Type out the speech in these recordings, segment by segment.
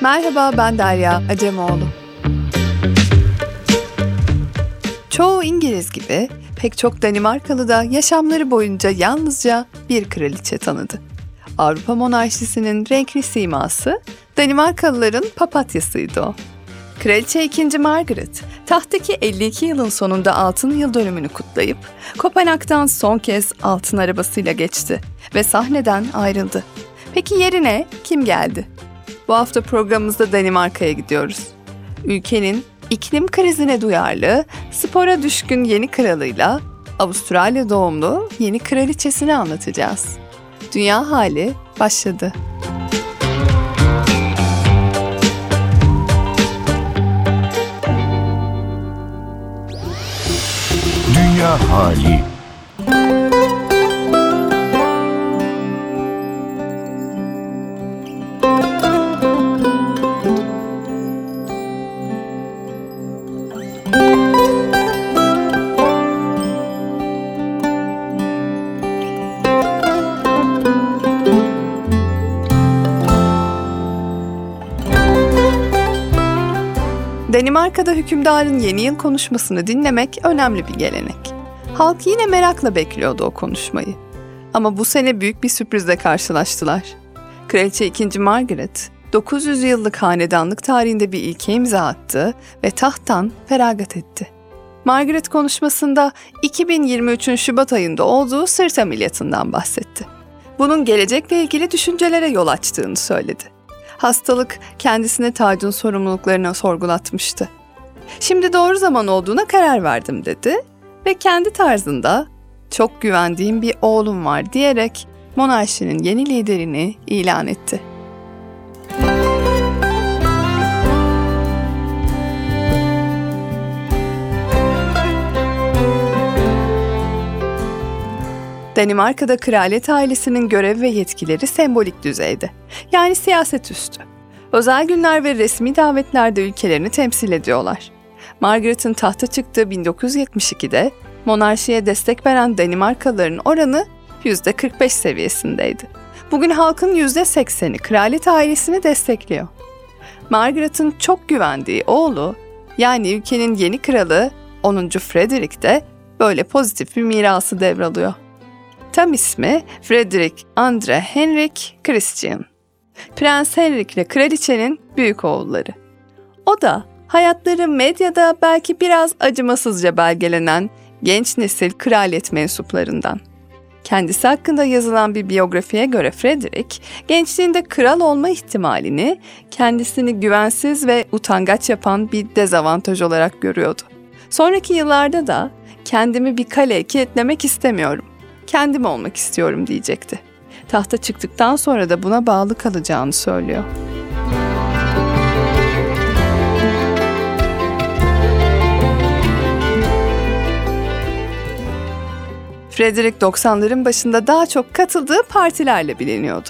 Merhaba ben Derya Acemoğlu. Çoğu İngiliz gibi pek çok Danimarkalı da yaşamları boyunca yalnızca bir kraliçe tanıdı. Avrupa monarşisinin renkli siması Danimarkalıların papatyasıydı o. Kraliçe 2. Margaret, tahttaki 52 yılın sonunda altın yıl dönümünü kutlayıp Kopenhag'dan son kez altın arabasıyla geçti ve sahneden ayrıldı. Peki yerine kim geldi? Bu hafta programımızda Danimarka'ya gidiyoruz. Ülkenin iklim krizine duyarlı, spora düşkün yeni kralıyla Avustralya doğumlu yeni kraliçesini anlatacağız. Dünya hali başladı. Dünya hali. Danimarka'da hükümdarın yeni yıl konuşmasını dinlemek önemli bir gelenek. Halk yine merakla bekliyordu o konuşmayı. Ama bu sene büyük bir sürprizle karşılaştılar. Kraliçe 2. Margaret, 900 yıllık hanedanlık tarihinde bir ilke imza attı ve tahttan feragat etti. Margaret konuşmasında 2023'ün Şubat ayında olduğu sırt ameliyatından bahsetti. Bunun gelecekle ilgili düşüncelere yol açtığını söyledi. Hastalık kendisine tacın sorumluluklarını sorgulatmıştı. Şimdi doğru zaman olduğuna karar verdim dedi ve kendi tarzında çok güvendiğim bir oğlum var diyerek monarşinin yeni liderini ilan etti. Danimarka'da kraliyet ailesinin görev ve yetkileri sembolik düzeyde. Yani siyaset üstü. Özel günler ve resmi davetlerde ülkelerini temsil ediyorlar. Margaret'ın tahta çıktığı 1972'de monarşiye destek veren Danimarkalıların oranı %45 seviyesindeydi. Bugün halkın %80'i kraliyet ailesini destekliyor. Margaret'ın çok güvendiği oğlu, yani ülkenin yeni kralı 10. Frederick de böyle pozitif bir mirası devralıyor. Tam ismi Frederick Andre Henrik Christian. Prens Henrik ile kraliçenin büyük oğulları. O da hayatları medyada belki biraz acımasızca belgelenen genç nesil kraliyet mensuplarından. Kendisi hakkında yazılan bir biyografiye göre Frederick, gençliğinde kral olma ihtimalini kendisini güvensiz ve utangaç yapan bir dezavantaj olarak görüyordu. Sonraki yıllarda da kendimi bir kaleye kilitlemek istemiyorum kendim olmak istiyorum diyecekti. Tahta çıktıktan sonra da buna bağlı kalacağını söylüyor. Frederick 90'ların başında daha çok katıldığı partilerle biliniyordu.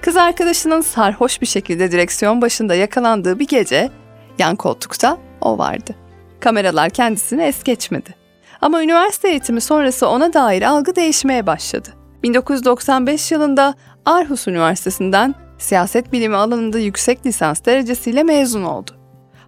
Kız arkadaşının sarhoş bir şekilde direksiyon başında yakalandığı bir gece yan koltukta o vardı. Kameralar kendisini es geçmedi. Ama üniversite eğitimi sonrası ona dair algı değişmeye başladı. 1995 yılında Aarhus Üniversitesi'nden siyaset bilimi alanında yüksek lisans derecesiyle mezun oldu.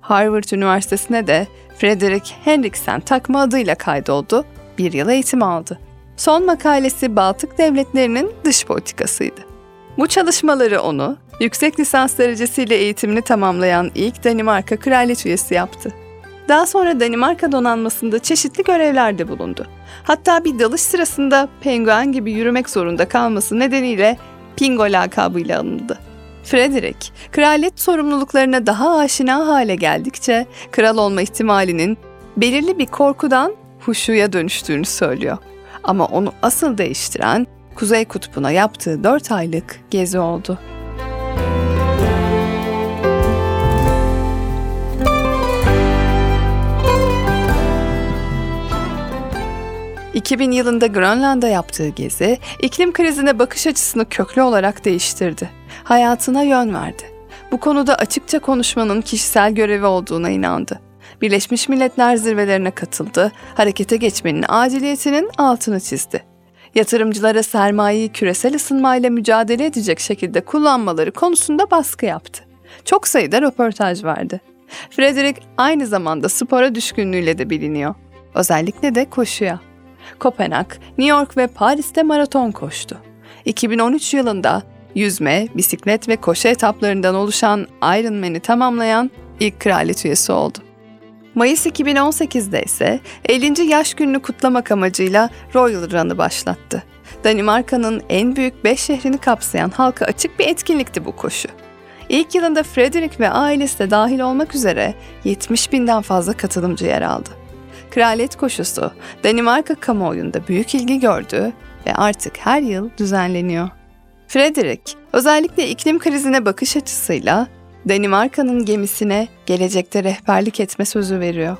Harvard Üniversitesi'ne de Frederick Henriksen takma adıyla kaydoldu, bir yıl eğitim aldı. Son makalesi Baltık devletlerinin dış politikasıydı. Bu çalışmaları onu yüksek lisans derecesiyle eğitimini tamamlayan ilk Danimarka kraliyet üyesi yaptı. Daha sonra Danimarka donanmasında çeşitli görevlerde bulundu. Hatta bir dalış sırasında penguen gibi yürümek zorunda kalması nedeniyle Pingo lakabıyla anıldı. Frederick, kraliyet sorumluluklarına daha aşina hale geldikçe kral olma ihtimalinin belirli bir korkudan huşuya dönüştüğünü söylüyor. Ama onu asıl değiştiren Kuzey Kutbu'na yaptığı 4 aylık gezi oldu. 2000 yılında Grönland'a yaptığı gezi, iklim krizine bakış açısını köklü olarak değiştirdi. Hayatına yön verdi. bu konuda açıkça konuşmanın kişisel görevi olduğuna inandı. Birleşmiş Milletler zirvelerine katıldı, harekete geçmenin aciliyetinin altını çizdi. Yatırımcılara sermayeyi küresel ısınmayla mücadele edecek şekilde kullanmaları konusunda baskı yaptı. Çok sayıda röportaj verdi. Frederick aynı zamanda spora düşkünlüğüyle de biliniyor. Özellikle de koşuya. Kopenhag, New York ve Paris'te maraton koştu. 2013 yılında yüzme, bisiklet ve koşu etaplarından oluşan Ironman'i tamamlayan ilk kraliyet üyesi oldu. Mayıs 2018'de ise 50. yaş gününü kutlamak amacıyla Royal Run'ı başlattı. Danimarka'nın en büyük 5 şehrini kapsayan halka açık bir etkinlikti bu koşu. İlk yılında Frederick ve ailesi de dahil olmak üzere 70 binden fazla katılımcı yer aldı. Kraliyet koşusu Danimarka kamuoyunda büyük ilgi gördü ve artık her yıl düzenleniyor. Frederick özellikle iklim krizine bakış açısıyla Danimarka'nın gemisine gelecekte rehberlik etme sözü veriyor.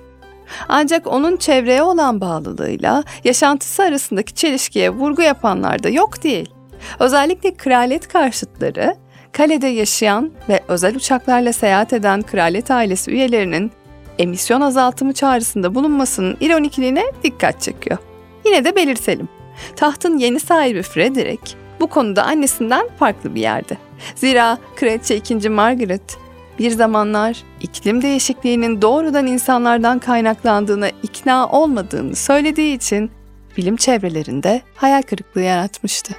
Ancak onun çevreye olan bağlılığıyla yaşantısı arasındaki çelişkiye vurgu yapanlar da yok değil. Özellikle kraliyet karşıtları kalede yaşayan ve özel uçaklarla seyahat eden kraliyet ailesi üyelerinin emisyon azaltımı çağrısında bulunmasının ironikliğine dikkat çekiyor. Yine de belirtelim. Tahtın yeni sahibi Frederick bu konuda annesinden farklı bir yerde. Zira Kraliçe 2. Margaret bir zamanlar iklim değişikliğinin doğrudan insanlardan kaynaklandığına ikna olmadığını söylediği için bilim çevrelerinde hayal kırıklığı yaratmıştı.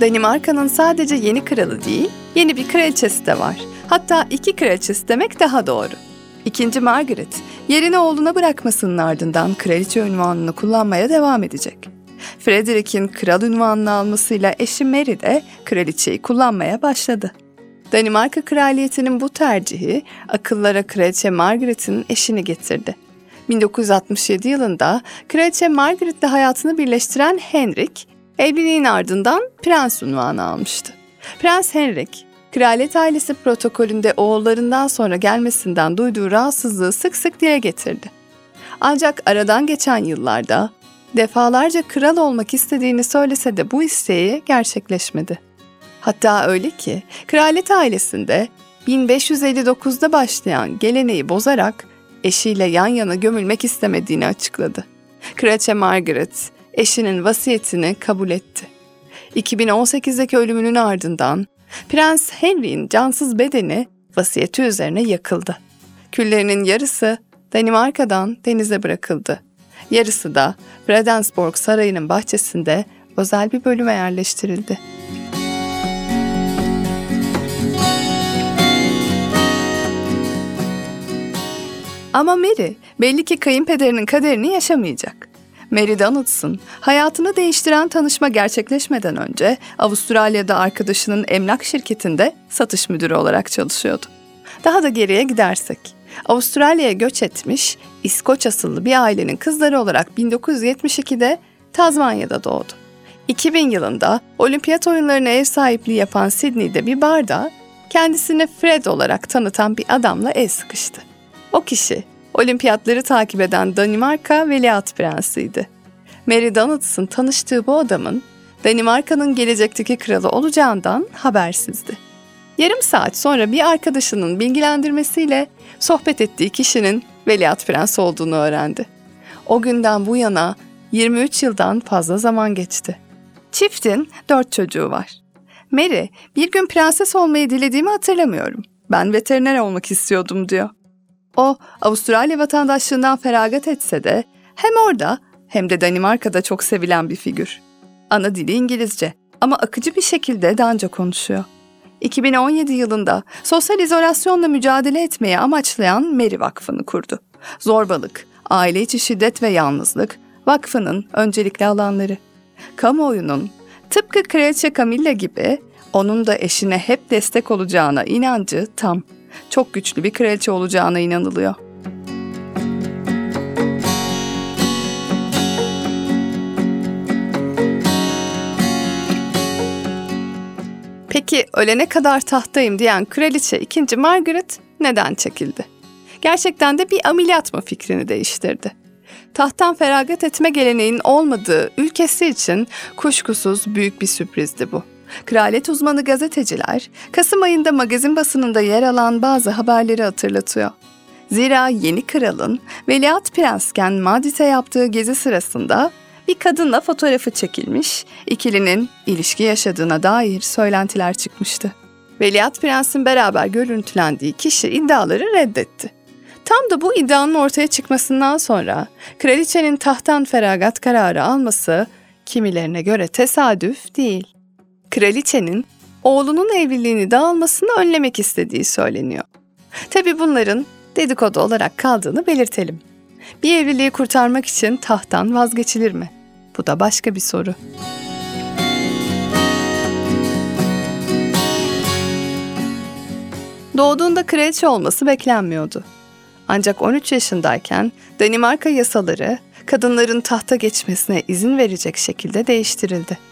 Danimarka'nın sadece yeni kralı değil, yeni bir kraliçesi de var. Hatta iki kraliçesi demek daha doğru. İkinci Margaret, yerini oğluna bırakmasının ardından kraliçe ünvanını kullanmaya devam edecek. Frederick'in kral ünvanını almasıyla eşi Mary de kraliçeyi kullanmaya başladı. Danimarka kraliyetinin bu tercihi akıllara kraliçe Margaret'in eşini getirdi. 1967 yılında kraliçe Margaret'le hayatını birleştiren Henrik, Evliliğin ardından prens unvanı almıştı. Prens Henrik, kraliyet ailesi protokolünde oğullarından sonra gelmesinden duyduğu rahatsızlığı sık sık dile getirdi. Ancak aradan geçen yıllarda defalarca kral olmak istediğini söylese de bu isteği gerçekleşmedi. Hatta öyle ki kraliyet ailesinde 1559'da başlayan geleneği bozarak eşiyle yan yana gömülmek istemediğini açıkladı. Kraliçe Margaret eşinin vasiyetini kabul etti. 2018'deki ölümünün ardından Prens Henry'in cansız bedeni vasiyeti üzerine yakıldı. Küllerinin yarısı Danimarka'dan denize bırakıldı. Yarısı da Fredensborg Sarayı'nın bahçesinde özel bir bölüme yerleştirildi. Ama Mary belli ki kayınpederinin kaderini yaşamayacak. Mary Donaldson, hayatını değiştiren tanışma gerçekleşmeden önce Avustralya'da arkadaşının emlak şirketinde satış müdürü olarak çalışıyordu. Daha da geriye gidersek, Avustralya'ya göç etmiş, İskoç asıllı bir ailenin kızları olarak 1972'de Tazmanya'da doğdu. 2000 yılında olimpiyat oyunlarına ev sahipliği yapan Sydney'de bir barda kendisini Fred olarak tanıtan bir adamla el sıkıştı. O kişi olimpiyatları takip eden Danimarka veliaht prensiydi. Mary Donaldson tanıştığı bu adamın Danimarka'nın gelecekteki kralı olacağından habersizdi. Yarım saat sonra bir arkadaşının bilgilendirmesiyle sohbet ettiği kişinin veliaht prens olduğunu öğrendi. O günden bu yana 23 yıldan fazla zaman geçti. Çiftin dört çocuğu var. Mary, bir gün prenses olmayı dilediğimi hatırlamıyorum. Ben veteriner olmak istiyordum diyor. O Avustralya vatandaşlığından feragat etse de hem orada hem de Danimarka'da çok sevilen bir figür. Ana dili İngilizce ama akıcı bir şekilde Danca konuşuyor. 2017 yılında sosyal izolasyonla mücadele etmeye amaçlayan Mary Vakfı'nı kurdu. Zorbalık, aile içi şiddet ve yalnızlık vakfının öncelikli alanları. kamuoyunun tıpkı Kraliçe Camilla gibi onun da eşine hep destek olacağına inancı tam. Çok güçlü bir kraliçe olacağına inanılıyor. Peki ölene kadar tahtayım diyen kraliçe 2. Margaret neden çekildi? Gerçekten de bir ameliyat mı fikrini değiştirdi? Tahttan feragat etme geleneğinin olmadığı ülkesi için kuşkusuz büyük bir sürprizdi bu. Kraliyet uzmanı gazeteciler, Kasım ayında magazin basınında yer alan bazı haberleri hatırlatıyor. Zira yeni kralın Veliaht Prensken Madrid'e yaptığı gezi sırasında bir kadınla fotoğrafı çekilmiş, ikilinin ilişki yaşadığına dair söylentiler çıkmıştı. Veliaht Prens'in beraber görüntülendiği kişi iddiaları reddetti. Tam da bu iddianın ortaya çıkmasından sonra kraliçenin tahttan feragat kararı alması kimilerine göre tesadüf değil. Kraliçenin oğlunun evliliğini dağılmasını önlemek istediği söyleniyor. Tabi bunların dedikodu olarak kaldığını belirtelim. Bir evliliği kurtarmak için tahttan vazgeçilir mi? Bu da başka bir soru. Doğduğunda kraliçe olması beklenmiyordu. Ancak 13 yaşındayken Danimarka yasaları kadınların tahta geçmesine izin verecek şekilde değiştirildi.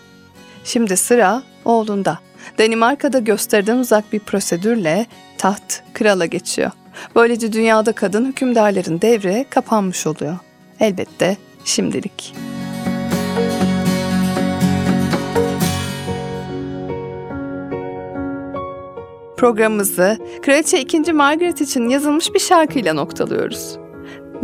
Şimdi sıra oğlunda. Danimarka'da gösteriden uzak bir prosedürle taht krala geçiyor. Böylece dünyada kadın hükümdarların devri kapanmış oluyor. Elbette şimdilik. Programımızı Kraliçe 2. Margaret için yazılmış bir şarkıyla noktalıyoruz.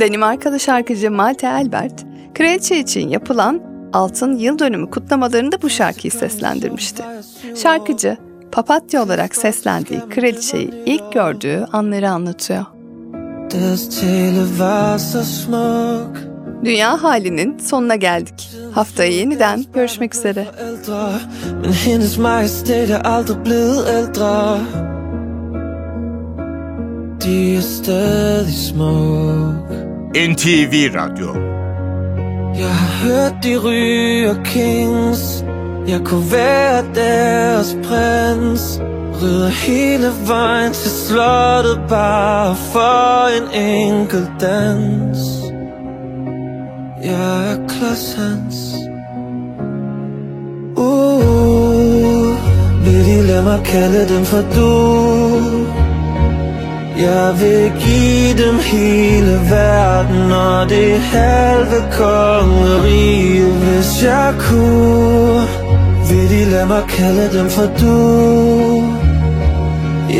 Danimarkalı şarkıcı Malte Albert, Kraliçe için yapılan Altın Yıl Dönümü kutlamalarında bu şarkıyı seslendirmişti. Şarkıcı, papatya olarak seslendiği kraliçeyi ilk gördüğü anları anlatıyor. Dünya halinin sonuna geldik. Haftaya yeniden görüşmek üzere. Men hendes majestæt er aldrig blevet ældre De er stadig smuk NTV Radyo Jeg har hørt de ryger kings. Jeg kunne være deres prins. Rider hele vejen til slottet Bare for en enkelt dans. Jeg er klods hans. Uh, vil de lade mig kalde dem for du? Jeg vil give dem hele verden Og det halve kongerige Hvis jeg kunne. Vil de lade mig kalde dem for du?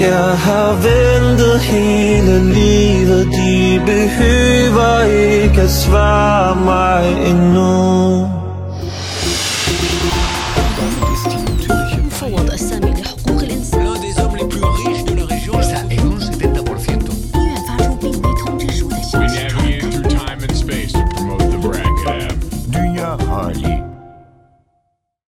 Jeg har ventet hele livet De behøver ikke at svare mig endnu.